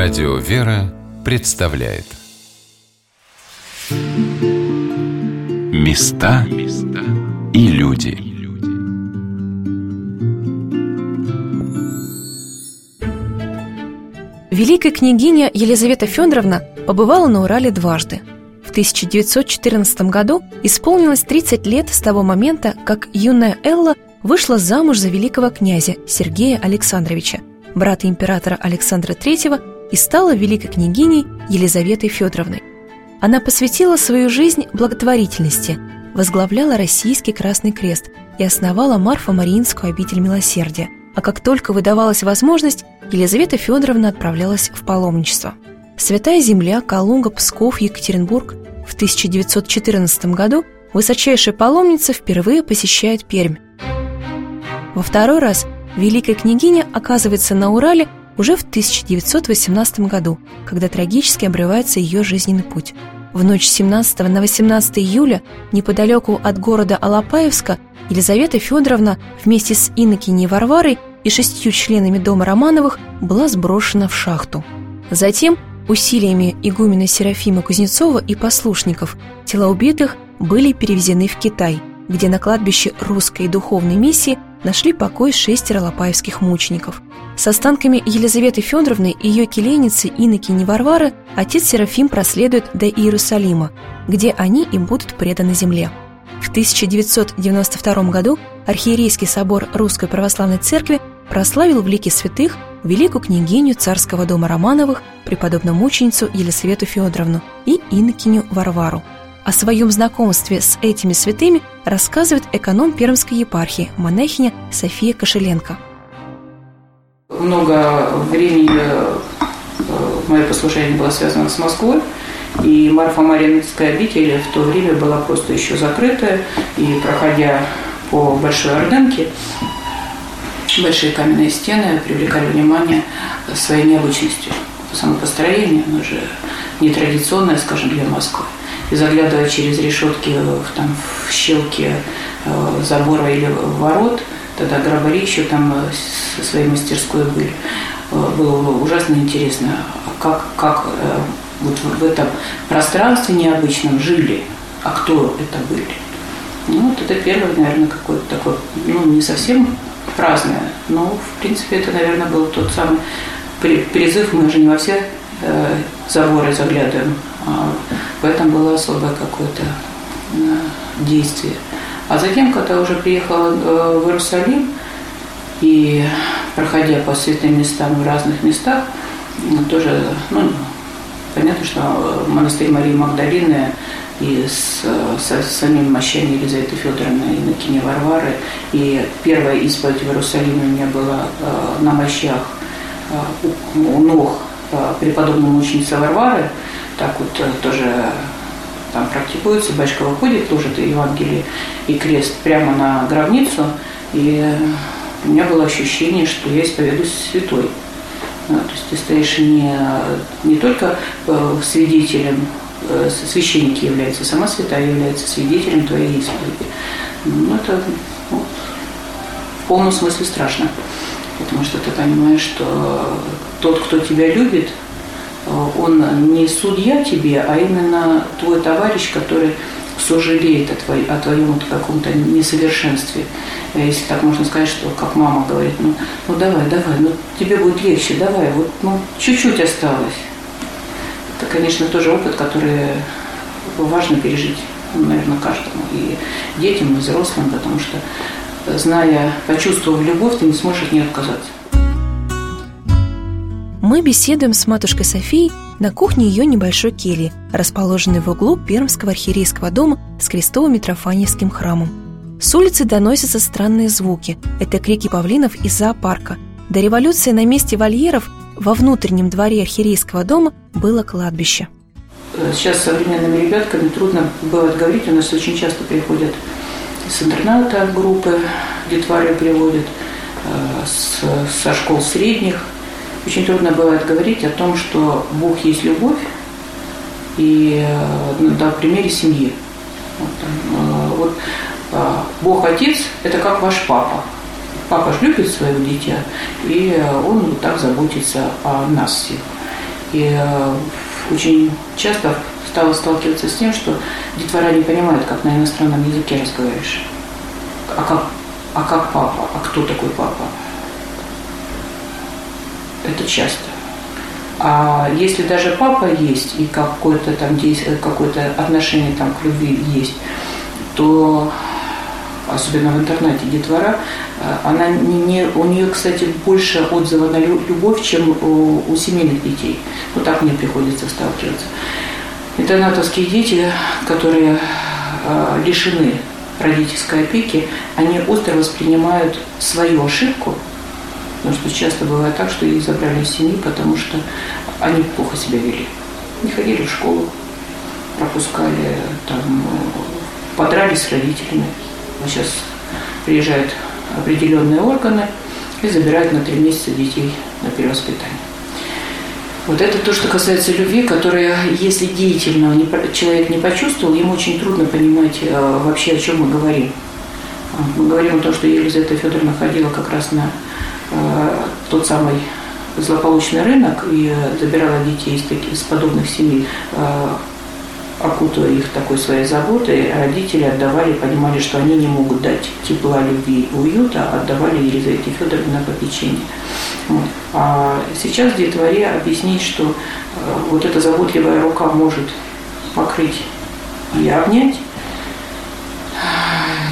Радио «Вера» представляет Места и люди Великая княгиня Елизавета Федоровна побывала на Урале дважды. В 1914 году исполнилось 30 лет с того момента, как юная Элла вышла замуж за великого князя Сергея Александровича, брата императора Александра III и стала великой княгиней Елизаветой Федоровной. Она посвятила свою жизнь благотворительности, возглавляла Российский Красный Крест и основала Марфа-Мариинскую обитель милосердия. А как только выдавалась возможность, Елизавета Федоровна отправлялась в паломничество. Святая Земля, Калуга, Псков, Екатеринбург. В 1914 году высочайшая паломница впервые посещает Пермь. Во второй раз Великая княгиня оказывается на Урале уже в 1918 году, когда трагически обрывается ее жизненный путь. В ночь 17 на 18 июля неподалеку от города Алапаевска Елизавета Федоровна вместе с Иннокеней Варварой и шестью членами дома Романовых была сброшена в шахту. Затем усилиями игумена Серафима Кузнецова и послушников тела убитых были перевезены в Китай, где на кладбище русской духовной миссии нашли покой шестеро лопаевских мучеников. С останками Елизаветы Федоровны и ее келейницы Иннокени Варвары отец Серафим проследует до Иерусалима, где они и будут преданы земле. В 1992 году Архиерейский собор Русской Православной Церкви прославил в лике святых великую княгиню царского дома Романовых, преподобную мученицу Елизавету Федоровну и инокиню Варвару – о своем знакомстве с этими святыми рассказывает эконом Пермской епархии, монахиня София Кошеленко. Много времени э, мое послушание было связано с Москвой, и Марфа-Маринская обитель в то время была просто еще закрытая, и проходя по Большой Орденке, большие каменные стены привлекали внимание своей необычностью. Само построение, оно же нетрадиционное, скажем, для Москвы заглядывая через решетки там, в щелки э, забора или ворот, тогда грабари еще там э, со своей мастерской были, э, было ужасно интересно, как, как вот в этом пространстве необычном жили, а кто это были. Ну, вот это первое, наверное, какое-то такое, ну, не совсем праздное, но, в принципе, это, наверное, был тот самый призыв, мы же не во все э, заборы заглядываем, а в этом было особое какое-то э, действие. А затем, когда уже приехала э, в Иерусалим, и проходя по святым местам в разных местах, тоже, ну, понятно, что монастырь Марии Магдалины и с, с, с самим мощами Елизаветы Федоровны и Накине Варвары. И первая исповедь в Иерусалиме у меня была э, на мощах э, у, у ног э, преподобной мученицы Варвары – так вот э, тоже там практикуется, батюшка выходит, ложит Евангелие и крест прямо на гробницу, и у меня было ощущение, что я исповедуюсь святой. Да, то есть ты стоишь не, не только э, свидетелем, э, священник является, сама святая является свидетелем твоей исповеди. Ну, это вот, в полном смысле страшно, потому что ты понимаешь, что тот, кто тебя любит, Э, он не судья тебе, а именно твой товарищ, который сожалеет о, твой, о твоем вот каком-то несовершенстве. Э, если так можно сказать, что как мама говорит, ну, ну давай, давай, ну тебе будет легче, давай, вот ну чуть-чуть осталось. Это, конечно, тоже опыт, который важно пережить, наверное, каждому, и детям, и взрослым, потому что, зная, почувствовав любовь, ты не сможешь от нее отказаться мы беседуем с матушкой Софией на кухне ее небольшой кельи, расположенной в углу Пермского архиерейского дома с Крестово-Митрофаневским храмом. С улицы доносятся странные звуки. Это крики павлинов из зоопарка. До революции на месте вольеров во внутреннем дворе архиерейского дома было кладбище. Сейчас современными ребятками трудно бывает говорить. У нас очень часто приходят с интерната группы, детвары приводят, э, со школ средних – очень трудно бывает говорить о том, что Бог есть любовь, и ну, да, примере семьи. Вот, э, вот а, Бог Отец – это как ваш папа. Папа же любит своего дитя, и он вот так заботится о нас всех. И э, очень часто стала сталкиваться с тем, что детвора не понимают, как на иностранном языке разговариваешь. А как, а как папа? А кто такой папа? Это часто. А если даже папа есть и какое-то там какое-то отношение там к любви есть, то особенно в интернете детвора, э, она не, у нее, кстати, больше отзыва на любовь, чем у, у семейных детей. Вот так мне приходится сталкиваться. Интернатовские дети, которые э, лишены родительской опеки, они остро воспринимают свою ошибку, потому что часто бывает так, что их забрали из семьи, потому что они плохо себя вели. Не ходили в школу, пропускали, там, подрались с родителями. Сейчас приезжают определенные органы и забирают на три месяца детей на перевоспитание. Вот это то, что касается любви, которая, если деятельно человек не почувствовал, ему очень трудно понимать э, вообще, о чем мы говорим. Мы говорим о том, что Елизавета Федоровна ходила как раз на тот самый злополучный рынок и забирала детей из, таких, из подобных семей э, окутывая их такой своей заботой, родители отдавали, понимали, что они не могут дать тепла, любви, уюта, отдавали Елизавете Федоровне на попечение. Вот. А сейчас детворе объяснить, что э, вот эта заботливая рука может покрыть и обнять,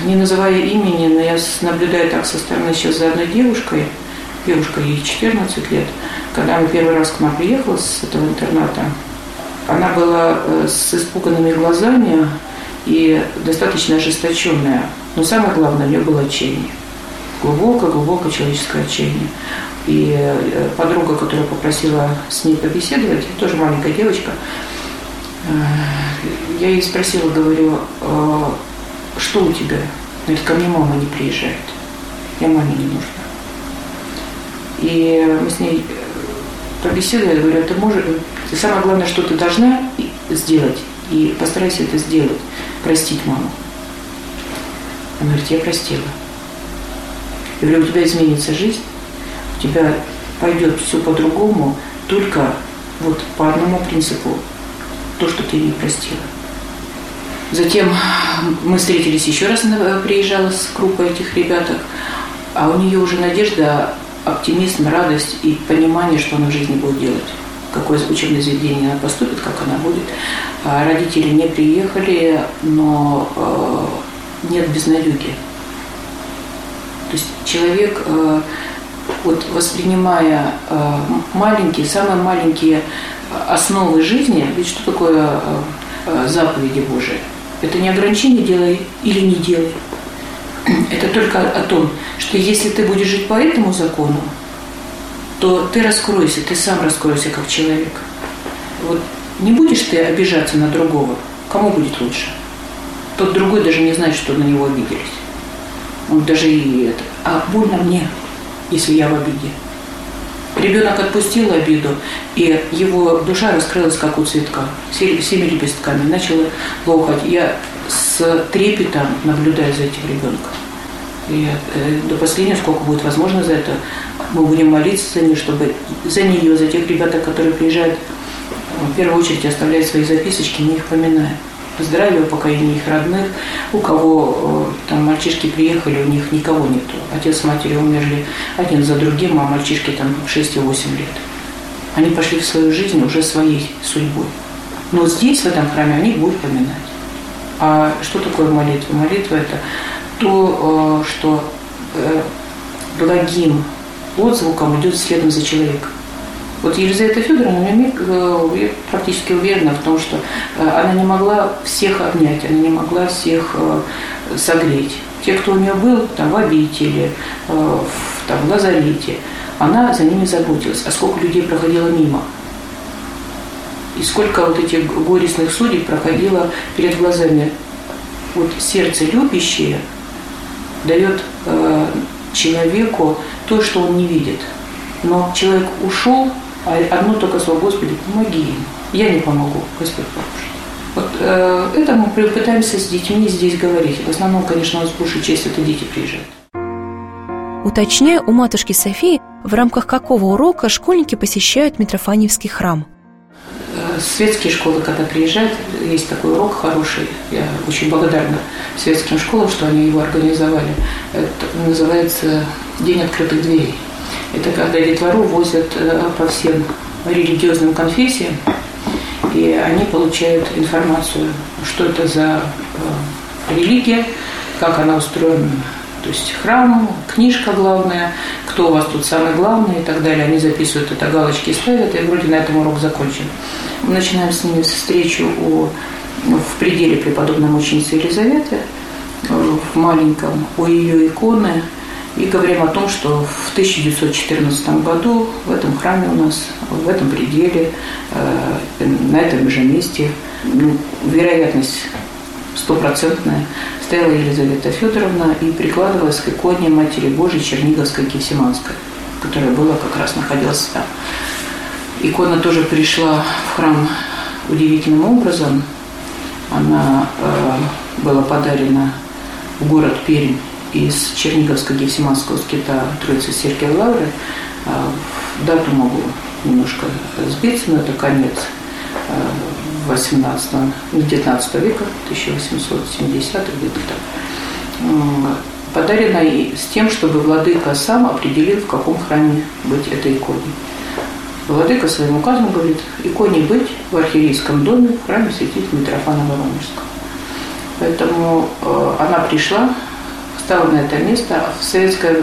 не называя имени, но я наблюдаю так со стороны сейчас за одной девушкой, девушка ей 14 лет, когда она первый раз к нам приехала с этого интерната, она была э, с испуганными глазами и достаточно ожесточенная. Но самое главное, у нее было отчаяние. Глубокое-глубокое человеческое отчаяние. И э, подруга, которая попросила с ней побеседовать, тоже маленькая девочка, э, я ей спросила, говорю, что у тебя? Говорит, ко мне мама не приезжает. Я маме не нужна. И мы с ней побеседовали, говорю, ты можешь, и самое главное, что ты должна сделать, и постарайся это сделать, простить маму. Она говорит, я простила. Я говорю, у тебя изменится жизнь, у тебя пойдет все по-другому, только вот по одному принципу, то, что ты не простила. Затем мы встретились еще раз, она приезжала с группой этих ребяток, а у нее уже надежда, оптимизм, радость и понимание, что она в жизни будет делать какое учебное заведение она поступит, как она будет. А родители не приехали, но э, нет безнадеги. То есть человек, э, вот воспринимая э, маленькие, самые маленькие основы жизни, ведь что такое заповеди Божии? Это не ограничение делай или не делай. Это только о том, что если ты будешь жить по этому закону, то ты раскройся, ты сам раскройся как человек. Вот не будешь ты обижаться на другого, кому будет лучше? Тот другой даже не знает, что на него обиделись. Он даже и это. А больно мне, если я в обиде. Ребенок отпустил обиду, и его душа раскрылась, как у цветка, всеми лепестками, начала лопать. Я с трепетом наблюдаю за этим ребенком. И э, до последнего, сколько будет возможно за это, мы будем молиться за нее, чтобы за нее, за тех ребят, которые приезжают, в первую очередь оставляют свои записочки, не их поминая. Поздравляю покоение их родных. У кого э, там мальчишки приехали, у них никого нету. Отец с матерью умерли один за другим, а мальчишки там 6 и 8 лет. Они пошли в свою жизнь уже своей судьбой. Но здесь, в этом храме, они будут поминать. А что такое молитва? Молитва – это то, э, что э, благим отзвуком идет следом за человеком. Вот Елизавета Федоровна, э, я практически уверена в том, что она не могла всех обнять, она не могла всех согреть. Те, кто у нее был там, в обители, в, там, в лазарете, она за ними заботилась. А сколько людей проходило мимо? И сколько вот этих горестных судеб проходило перед глазами. Вот сердце любящее – дает э, человеку то, что он не видит. Но человек ушел, а одно только слово «Господи, помоги им». Я не помогу, Господь поможет. Вот э, это мы пытаемся с детьми здесь говорить. В основном, конечно, у нас большая часть это дети приезжают. Уточняю у матушки Софии, в рамках какого урока школьники посещают Митрофаневский храм. Светские школы, когда приезжают, есть такой урок хороший. Я очень благодарна светским школам, что они его организовали. Это называется День открытых дверей. Это когда детвору возят э, по всем религиозным конфессиям, и они получают информацию, что это за религия, как она устроена то есть храм, книжка главная, кто у вас тут самый главный и так далее. Они записывают это, галочки ставят, и вроде на этом урок закончен. Начинаем с ними встречу у, в пределе преподобной мученицы Елизаветы, в маленьком, у ее иконы, и говорим о том, что в 1914 году в этом храме у нас, в этом пределе, э, на этом же месте, ну, вероятность стопроцентная, стояла Елизавета Федоровна и прикладывалась к иконе Матери Божией Черниговской Кисиманской, которая была как раз находилась там. Икона тоже пришла в храм удивительным образом. Она э, была подарена в город Пермь из Черниговского Гефсиманского скита Троицы Сергия Лавры. Э, дату могу немножко сбиться, но это конец э, 18 19 века, 1870 где-то так, подарена с тем, чтобы владыка сам определил, в каком храме быть этой иконой. Владыка своим указом говорит, иконе быть в архиерейском доме в храме святителя Митрофана Воронежского. Поэтому э, она пришла, стала на это место, а в советское,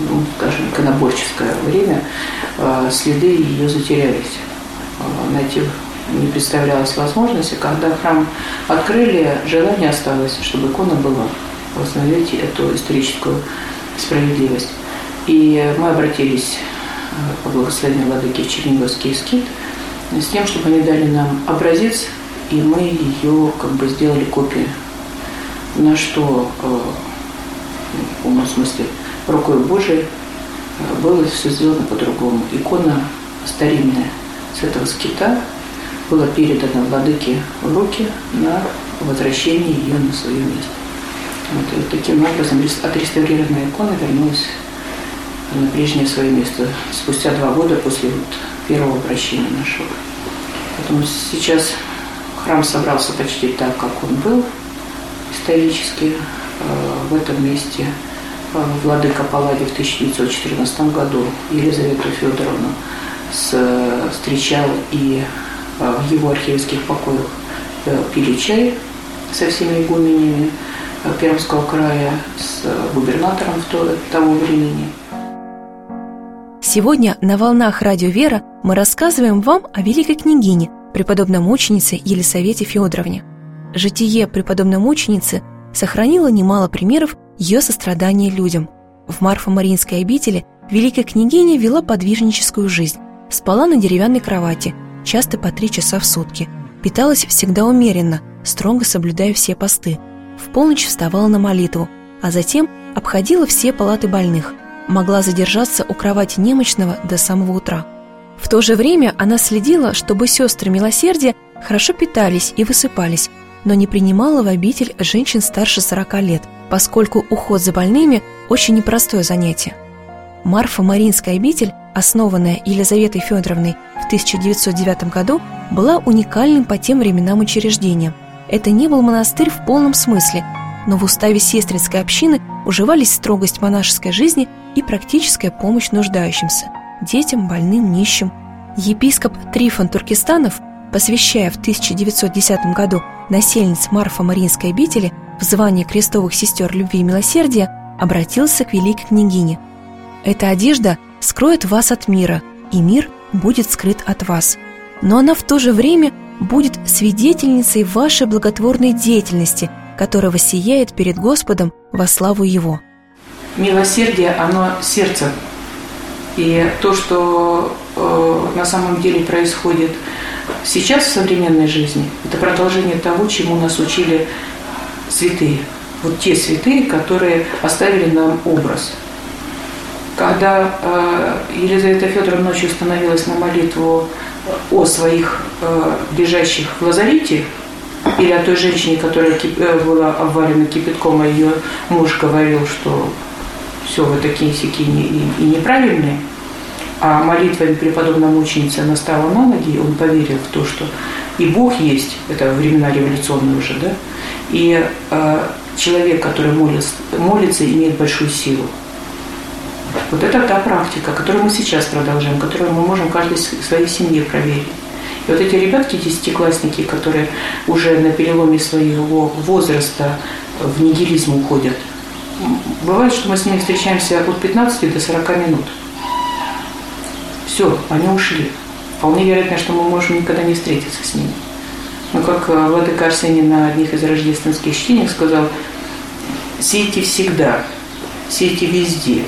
ну, скажем, иконоборческое время э, следы ее затерялись. Э, найти не представлялось возможности. Когда храм открыли, желание осталось, чтобы икона была. Восстановить эту историческую справедливость. И мы обратились э, по благословению Владыки в Черниговский скит с тем, чтобы они дали нам образец, и мы ее как бы сделали копию. На что, э, в смысле, рукой Божией э, было все сделано по-другому. Икона старинная с этого скита было передано владыке в руки на возвращение ее на свое место. Вот, и таким образом отреставрированная икона вернулась на прежнее свое место спустя два года после вот первого обращения нашего. Поэтому сейчас храм собрался почти так, как он был исторически. Э, в этом месте э, владыка Палладий в 1914 году Елизавету Федоровну встречал и в его архиевских покоях э, пили чай со всеми игуменями э, Пермского края, с губернатором того времени. Сегодня на волнах Радио Вера мы рассказываем вам о великой княгине, преподобной мученице Елисавете Федоровне. Житие преподобной мученицы сохранило немало примеров ее сострадания людям. В Марфо-Маринской обители великая княгиня вела подвижническую жизнь, спала на деревянной кровати – часто по три часа в сутки. Питалась всегда умеренно, строго соблюдая все посты. В полночь вставала на молитву, а затем обходила все палаты больных. Могла задержаться у кровати немощного до самого утра. В то же время она следила, чтобы сестры милосердия хорошо питались и высыпались, но не принимала в обитель женщин старше 40 лет, поскольку уход за больными – очень непростое занятие. Марфа Маринская обитель основанная Елизаветой Федоровной в 1909 году, была уникальным по тем временам учреждением. Это не был монастырь в полном смысле, но в уставе сестринской общины уживались строгость монашеской жизни и практическая помощь нуждающимся – детям, больным, нищим. Епископ Трифон Туркестанов, посвящая в 1910 году насельниц Марфа-Мариинской обители в звании крестовых сестер любви и милосердия, обратился к великой княгине. Эта одежда скроет вас от мира, и мир будет скрыт от вас. Но она в то же время будет свидетельницей вашей благотворной деятельности, которая сияет перед Господом во славу Его. Милосердие, оно сердце. И то, что э, на самом деле происходит сейчас в современной жизни, это продолжение того, чему нас учили святые. Вот те святые, которые оставили нам образ – когда э, Елизавета Федоровна ночью становилась на молитву о своих э, лежащих в лазарете, или о той женщине, которая э, была обвалена кипятком, а ее муж говорил, что все, вы такие сики и, и неправильные, а молитвами преподобной мученицы она стала на ноги, он поверил в то, что и Бог есть, это времена революционные уже, да, и э, человек, который молится, молится, имеет большую силу. Вот это та практика, которую мы сейчас продолжаем, которую мы можем каждой своей семье проверить. И вот эти ребятки, десятиклассники, которые уже на переломе своего возраста в нигилизм уходят, бывает, что мы с ними встречаемся от 15 до 40 минут. Все, они ушли. Вполне вероятно, что мы можем никогда не встретиться с ними. Но как э, Владыка Арсений на одних из рождественских чтениях сказал, сейте всегда, сейте везде,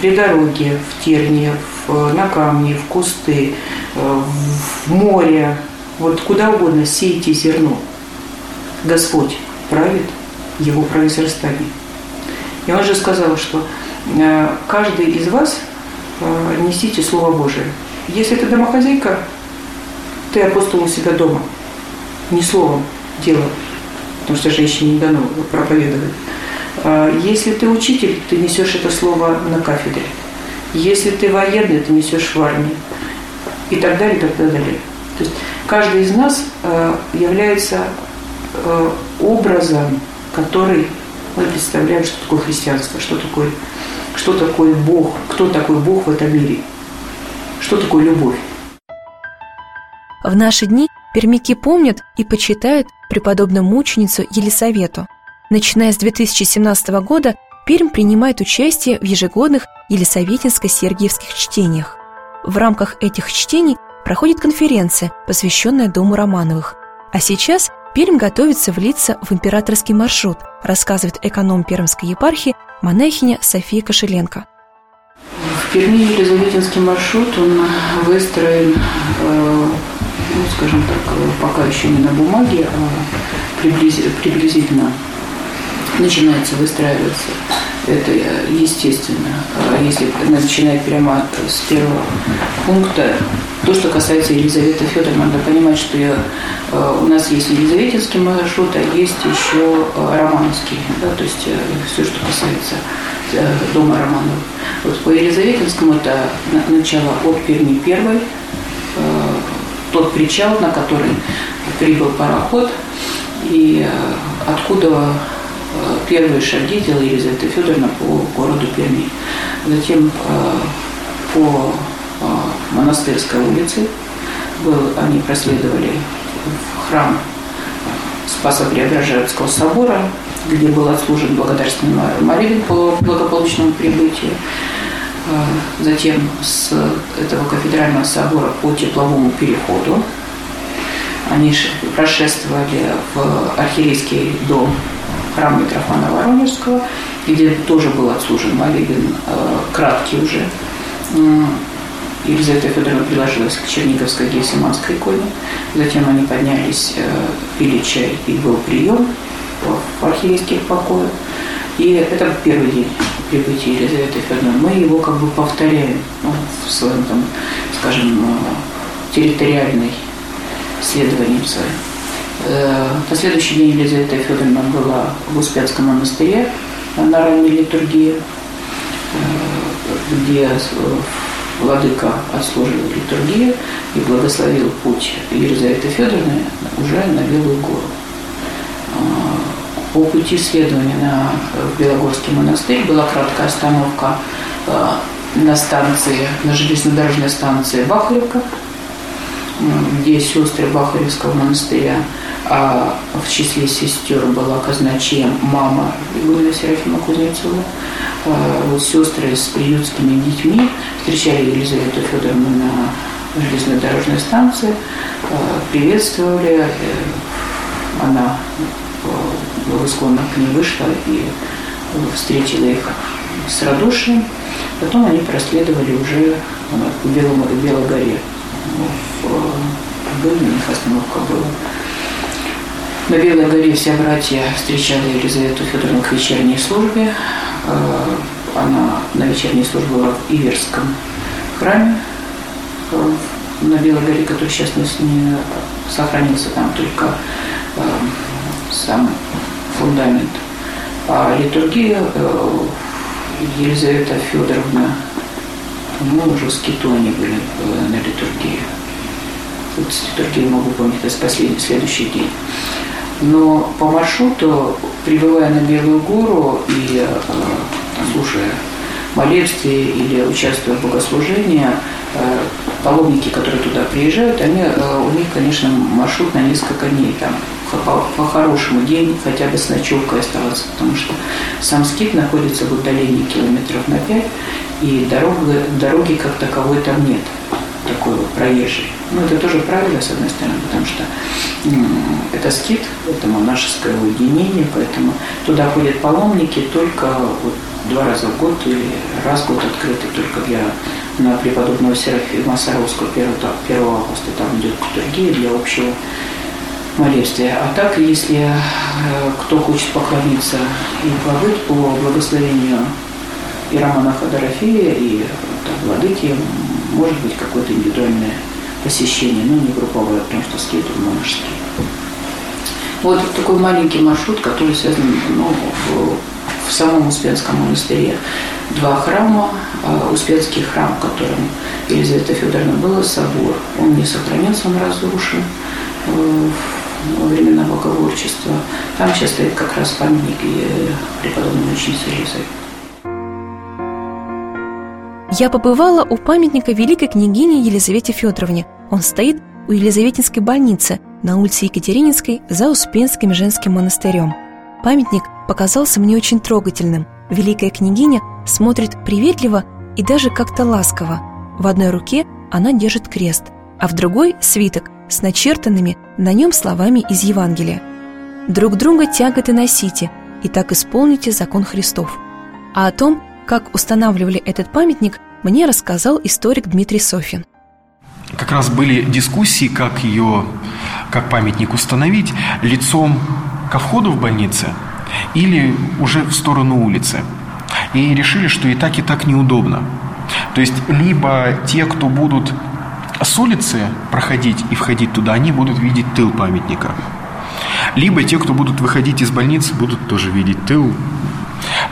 при дороге, в терне, в, на камни, в кусты, э, в море, вот куда угодно сейте зерно. Господь правит его произрастание. И он же сказал, что э, каждый из вас несите Слово Божие. Если ты домохозяйка, ты апостол у себя дома, не словом, делом, потому что женщине не дано проповедовать. А если ты учитель, ты несешь это слово на кафедре. Если ты военный, ты несешь в армии. И так далее, и так далее. То есть каждый из нас является образом, который мы представляем, что такое христианство, что такое, что такое Бог, кто такой Бог в этом мире – что такое любовь? В наши дни пермяки помнят и почитают преподобную мученицу Елисавету. Начиная с 2017 года Пермь принимает участие в ежегодных Елисаветинско-Сергиевских чтениях. В рамках этих чтений проходит конференция, посвященная Дому Романовых. А сейчас Пермь готовится влиться в императорский маршрут, рассказывает эконом Пермской епархии монахиня София Кошеленко. В Перми Елизаветинский маршрут, он выстроен, э, ну, скажем так, пока еще не на бумаге, а приблизительно начинается выстраиваться. Это естественно. А если начинать прямо с первого пункта, то, что касается Елизаветы Федоровны, надо понимать, что я, э, у нас есть Елизаветинский маршрут, а есть еще э, Романовский. Да, то есть все, что касается дома Романовых. Вот по Елизаветинскому это начало от Перми первой, э, тот причал, на который прибыл пароход, и э, откуда э, первые шаги делала Елизавета Федоровна по городу Перми. Затем по Монастырской улице был, они проследовали в храм Спаса Преображенского собора, где был отслужен благодарственный молебен по благополучному прибытию. Затем с этого кафедрального собора по тепловому переходу они прошествовали в архиерейский дом храм Митрофана Воронежского, где тоже был отслужен молебен, а, краткий уже. Елизавета Федоровна приложилась к Черниговской Гельсиманской иконе. Затем они поднялись, э, пили чай, и был прием в архиерейских покоях. И это первый день прибытия Елизаветы Федоровны. Мы его как бы повторяем ну, в своем, там, скажем, э, территориальной исследовании своем. Э, на следующий день Елизавета Федоровна была в Успенском монастыре на ранней литургии, где Владыка отслужил литургию и благословил путь Елизаветы Федоровны уже на Белую гору. А, по пути следования на Белогорский монастырь была краткая остановка на станции, на железнодорожной станции Бахаревка, где сестры Бахаревского монастыря, а в числе сестер была казначеем мама Игоря Серафима Кузнецова, а, вот сестры с приютскими детьми встречали Елизавету Федоровну на железнодорожной станции, а, приветствовали, э, она благосклонно к ней вышла и встретила их с радушием. Потом они проследовали уже к Белому, Белогоре. В, в них остановка была. На Белой горе все братья встречали Елизавету Федоровну к вечерней службе. Э, она на вечерней службе была в Иверском храме э, на Белой горе, который сейчас не сохранился, там только э, сам фундамент. А литургия Елизавета Федоровна по-моему, уже в Скиту они были на литургии. Вот с литургии могу помнить, это последний, следующий день. Но по маршруту, прибывая на Белую гору и э, слушая молебствие или участвуя в богослужении, э, паломники, которые туда приезжают, они, э, у них, конечно, маршрут на несколько дней, там, по-хорошему день хотя бы с ночевкой оставаться, потому что сам скит находится в удалении километров на 5, и дороги, дороги как таковой там нет, такой вот проезжей. Ну, это тоже правильно, с одной стороны, потому что это скит, это монашеское уединение, поэтому туда ходят паломники только вот два раза в год или раз в год открыты только для на преподобного Серафима Саровского 1, 1 августа. Там идет литургия для общего молебствия. А так, если э, кто хочет поклониться и побыть по благословению и Романаха Дорофея, и там, Владыки, может быть какое-то индивидуальное посещение, но не групповое, потому что скейт монашеский. Вот такой маленький маршрут, который связан ну, в, в самом Успенском монастыре. Два храма, а, Успенский храм, которым Елизавета Федоровна была, собор. Он не сохранился, он разрушен э, во времена Боговорчества. Там сейчас стоит как раз памятник преподобной ученицы Елизаветы. Я побывала у памятника великой княгине Елизавете Федоровне. Он стоит у Елизаветинской больницы на улице Екатерининской за Успенским женским монастырем. Памятник показался мне очень трогательным. Великая княгиня смотрит приветливо и даже как-то ласково. В одной руке она держит крест, а в другой – свиток с начертанными на нем словами из Евангелия. «Друг друга тяготы носите, и так исполните закон Христов». А о том, как устанавливали этот памятник, мне рассказал историк Дмитрий Софин. Как раз были дискуссии, как ее, как памятник установить, лицом ко входу в больницу или уже в сторону улицы. И решили, что и так, и так неудобно. То есть, либо те, кто будут с улицы проходить и входить туда, они будут видеть тыл памятника. Либо те, кто будут выходить из больницы, будут тоже видеть тыл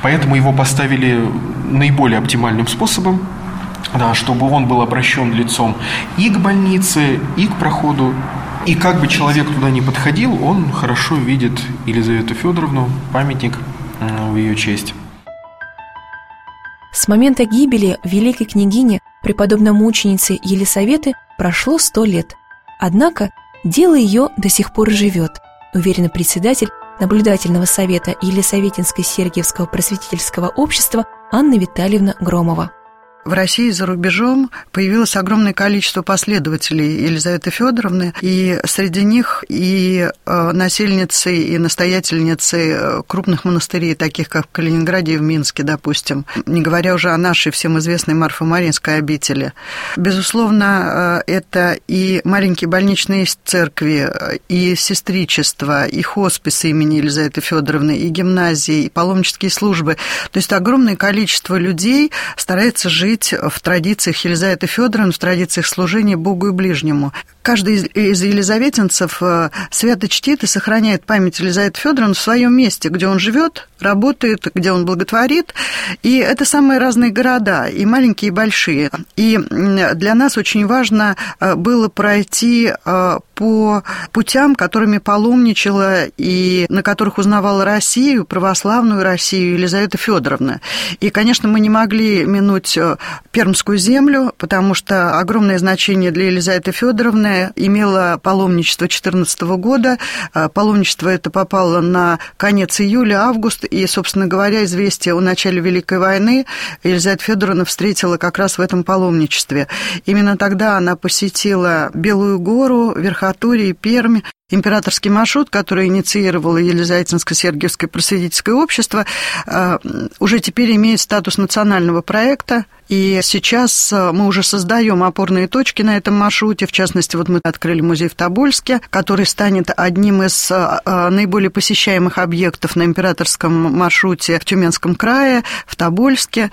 Поэтому его поставили наиболее оптимальным способом, да, чтобы он был обращен лицом и к больнице, и к проходу. И как бы человек туда не подходил, он хорошо видит Елизавету Федоровну, памятник в ее честь. С момента гибели великой княгини, преподобной мученицы Елисаветы, прошло сто лет. Однако дело ее до сих пор живет, уверенный председатель наблюдательного совета Елисаветинской Сергиевского просветительского общества Анна Витальевна Громова. В России и за рубежом появилось огромное количество последователей Елизаветы Федоровны, и среди них и э, насельницы, и настоятельницы э, крупных монастырей, таких как в Калининграде и в Минске, допустим, не говоря уже о нашей всем известной Марфо-Маринской обители. Безусловно, э, это и маленькие больничные церкви, и сестричество, и хосписы имени Елизаветы Федоровны, и гимназии, и паломнические службы. То есть огромное количество людей старается жить жить в традициях Елизаветы Федоровны, в традициях служения Богу и ближнему. Каждый из елизаветинцев э, свято чтит и сохраняет память Елизаветы Федоровны в своем месте, где он живет, работает, где он благотворит. И это самые разные города, и маленькие, и большие. И для нас очень важно э, было пройти э, по путям, которыми паломничала и на которых узнавала Россию, православную Россию Елизавета Федоровна. И, конечно, мы не могли минуть Пермскую землю, потому что огромное значение для Елизаветы Федоровны имело паломничество 2014 года. Паломничество это попало на конец июля-август, и, собственно говоря, известие о начале Великой войны Елизавета Федоровна встретила как раз в этом паломничестве. Именно тогда она посетила Белую гору, Верхотурье, Пермь, императорский маршрут, который инициировало Елизаветинско-Сергиевское просветительское общество, а, уже теперь имеет статус национального проекта. И сейчас а, мы уже создаем опорные точки на этом маршруте. В частности, вот мы открыли музей в Тобольске, который станет одним из а, наиболее посещаемых объектов на императорском маршруте в Тюменском крае, в Тобольске.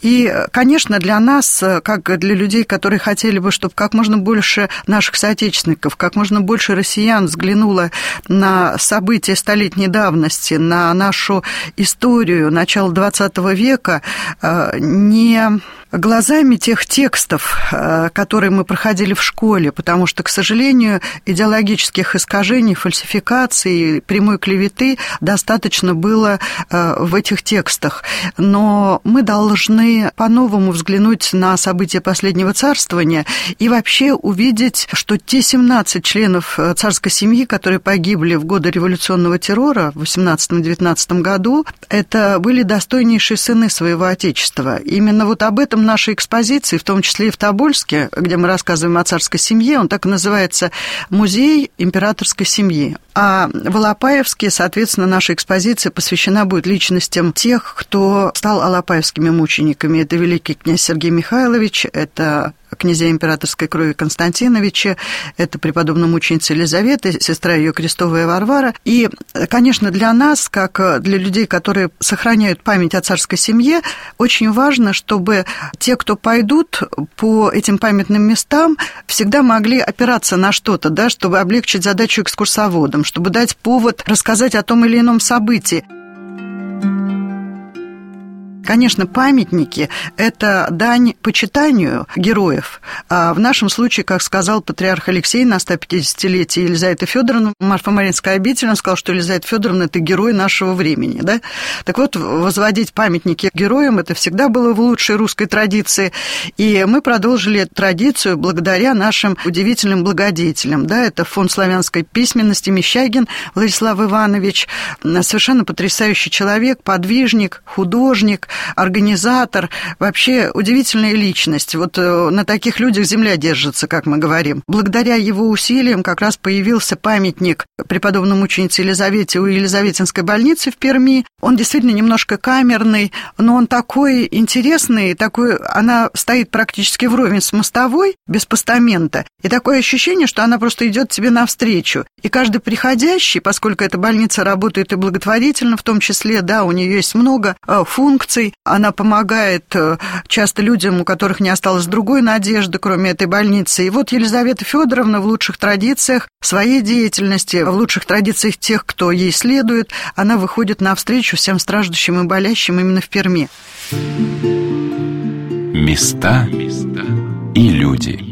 И, конечно, для нас, как для людей, которые хотели бы, чтобы как можно больше наших соотечественников, как можно больше россиян взглянуло на события столетней давности, на нашу историю начала XX века, э, не глазами тех текстов, э, которые мы проходили в школе, потому что, к сожалению, идеологических искажений, фальсификаций, прямой клеветы достаточно было э, в этих текстах. Но мы должны по-новому взглянуть на события последнего царствования и вообще увидеть, что те 17 членов э, царской семьи, которые погибли в годы революционного террора в 18-19 году, это были достойнейшие сыны своего отечества. Именно вот об этом нашей экспозиции, в том числе и в Тобольске, где мы рассказываем о царской семье, он так и называется «Музей императорской семьи». А в Алапаевске, соответственно, наша экспозиция посвящена будет личностям тех, кто стал алапаевскими мучениками. Это великий князь Сергей Михайлович, это князя императорской крови Константиновича, это преподобная мученица Елизавета, сестра ее крестовая Варвара. И, конечно, для нас, как для людей, которые сохраняют память о царской семье, очень важно, чтобы те, кто пойдут по этим памятным местам, всегда могли опираться на что-то, да, чтобы облегчить задачу экскурсоводам, чтобы дать повод рассказать о том или ином событии. Конечно, памятники – это дань почитанию героев. А в нашем случае, как сказал патриарх Алексей на 150-летие Елизаветы Федоровны, Марфа-Маринская обитель, он сказал, что Елизавета Федоровна – это герой нашего времени. Да? Так вот, возводить памятники героям – это всегда было в лучшей русской традиции. И мы продолжили традицию благодаря нашим удивительным благодетелям. Да? Это фонд славянской письменности Мещагин Владислав Иванович, совершенно потрясающий человек, подвижник, художник – организатор, вообще удивительная личность. Вот э, на таких людях земля держится, как мы говорим. Благодаря его усилиям как раз появился памятник преподобному ученице Елизавете у Елизаветинской больницы в Перми. Он действительно немножко камерный, но он такой интересный, такой, она стоит практически вровень с мостовой, без постамента. И такое ощущение, что она просто идет тебе навстречу. И каждый приходящий, поскольку эта больница работает и благотворительно, в том числе, да, у нее есть много э, функций, она помогает э, часто людям, у которых не осталось другой надежды, кроме этой больницы. И вот Елизавета Федоровна в лучших традициях своей деятельности, в лучших традициях тех, кто ей следует, она выходит навстречу всем страждущим и болящим именно в Перми. Места и люди.